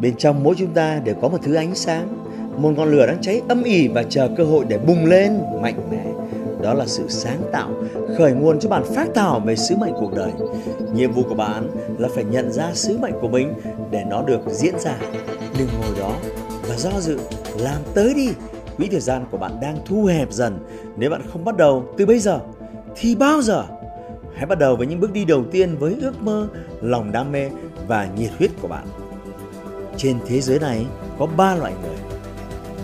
Bên trong mỗi chúng ta đều có một thứ ánh sáng, một ngọn lửa đang cháy âm ỉ và chờ cơ hội để bùng lên mạnh mẽ. Đó là sự sáng tạo, khởi nguồn cho bạn phát thảo về sứ mệnh cuộc đời. Nhiệm vụ của bạn là phải nhận ra sứ mệnh của mình để nó được diễn ra. Đừng ngồi đó và do dự, làm tới đi. Quỹ thời gian của bạn đang thu hẹp dần. Nếu bạn không bắt đầu từ bây giờ, thì bao giờ? Hãy bắt đầu với những bước đi đầu tiên với ước mơ, lòng đam mê và nhiệt huyết của bạn. Trên thế giới này có ba loại người.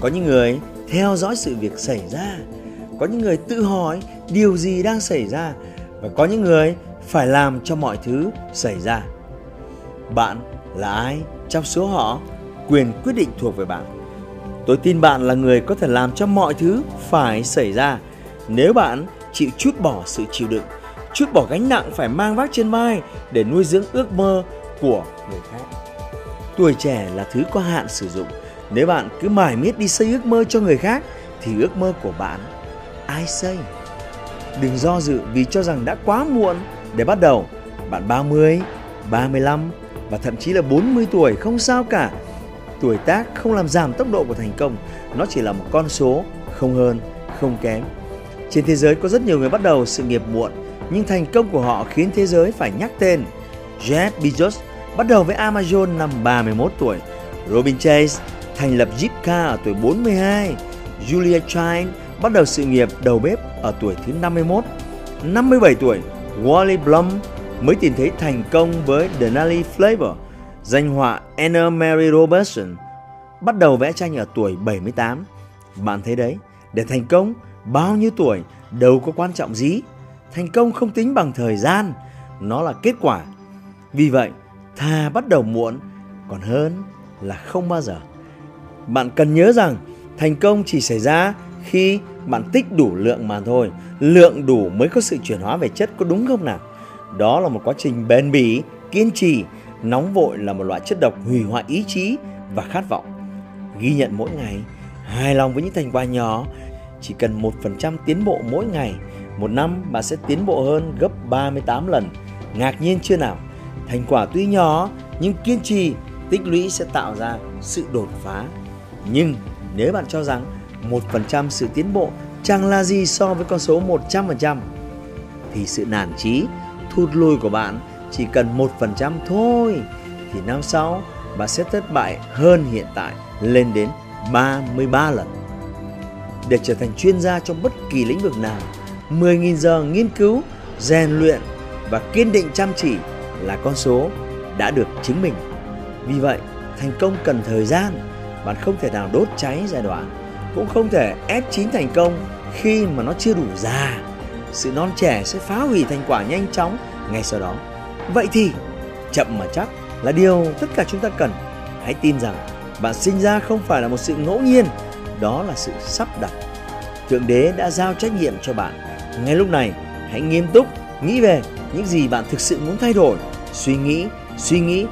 Có những người theo dõi sự việc xảy ra, có những người tự hỏi điều gì đang xảy ra và có những người phải làm cho mọi thứ xảy ra. Bạn là ai trong số họ? Quyền quyết định thuộc về bạn. Tôi tin bạn là người có thể làm cho mọi thứ phải xảy ra nếu bạn chịu chút bỏ sự chịu đựng, chút bỏ gánh nặng phải mang vác trên vai để nuôi dưỡng ước mơ của người khác. Tuổi trẻ là thứ có hạn sử dụng. Nếu bạn cứ mải miết đi xây ước mơ cho người khác thì ước mơ của bạn ai xây? Đừng do dự vì cho rằng đã quá muộn để bắt đầu. Bạn 30, 35 và thậm chí là 40 tuổi không sao cả. Tuổi tác không làm giảm tốc độ của thành công, nó chỉ là một con số, không hơn, không kém. Trên thế giới có rất nhiều người bắt đầu sự nghiệp muộn, nhưng thành công của họ khiến thế giới phải nhắc tên. Jeff Bezos bắt đầu với Amazon năm 31 tuổi. Robin Chase thành lập Zipcar ở tuổi 42. Julia Child bắt đầu sự nghiệp đầu bếp ở tuổi thứ 51. 57 tuổi, Wally Blum mới tìm thấy thành công với Denali Flavor. Danh họa Anna Mary Robertson bắt đầu vẽ tranh ở tuổi 78. Bạn thấy đấy, để thành công, bao nhiêu tuổi đâu có quan trọng gì. Thành công không tính bằng thời gian, nó là kết quả. Vì vậy, thà bắt đầu muộn còn hơn là không bao giờ. Bạn cần nhớ rằng thành công chỉ xảy ra khi bạn tích đủ lượng mà thôi. Lượng đủ mới có sự chuyển hóa về chất có đúng không nào? Đó là một quá trình bền bỉ, kiên trì. Nóng vội là một loại chất độc hủy hoại ý chí và khát vọng. Ghi nhận mỗi ngày, hài lòng với những thành quả nhỏ, chỉ cần 1% tiến bộ mỗi ngày, một năm bạn sẽ tiến bộ hơn gấp 38 lần. Ngạc nhiên chưa nào? Thành quả tuy nhỏ nhưng kiên trì tích lũy sẽ tạo ra sự đột phá. Nhưng nếu bạn cho rằng 1% sự tiến bộ chẳng là gì so với con số 100% thì sự nản chí, thụt lùi của bạn chỉ cần 1% thôi thì năm sau bạn sẽ thất bại hơn hiện tại lên đến 33 lần. Để trở thành chuyên gia trong bất kỳ lĩnh vực nào, 10.000 giờ nghiên cứu, rèn luyện và kiên định chăm chỉ là con số đã được chứng minh. Vì vậy, thành công cần thời gian, bạn không thể nào đốt cháy giai đoạn, cũng không thể ép chín thành công khi mà nó chưa đủ già. Sự non trẻ sẽ phá hủy thành quả nhanh chóng ngay sau đó. Vậy thì, chậm mà chắc là điều tất cả chúng ta cần. Hãy tin rằng bạn sinh ra không phải là một sự ngẫu nhiên, đó là sự sắp đặt. Thượng đế đã giao trách nhiệm cho bạn. Ngay lúc này, hãy nghiêm túc nghĩ về những gì bạn thực sự muốn thay đổi suy nghĩ suy nghĩ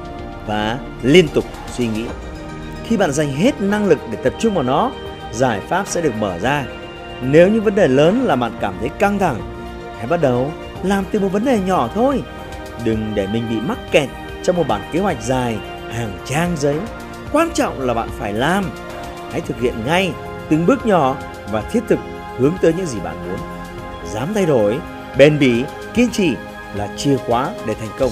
và liên tục suy nghĩ. Khi bạn dành hết năng lực để tập trung vào nó, giải pháp sẽ được mở ra. Nếu như vấn đề lớn là bạn cảm thấy căng thẳng, hãy bắt đầu làm từ một vấn đề nhỏ thôi. Đừng để mình bị mắc kẹt trong một bản kế hoạch dài, hàng trang giấy. Quan trọng là bạn phải làm. Hãy thực hiện ngay từng bước nhỏ và thiết thực hướng tới những gì bạn muốn. Dám thay đổi, bền bỉ, kiên trì là chìa khóa để thành công.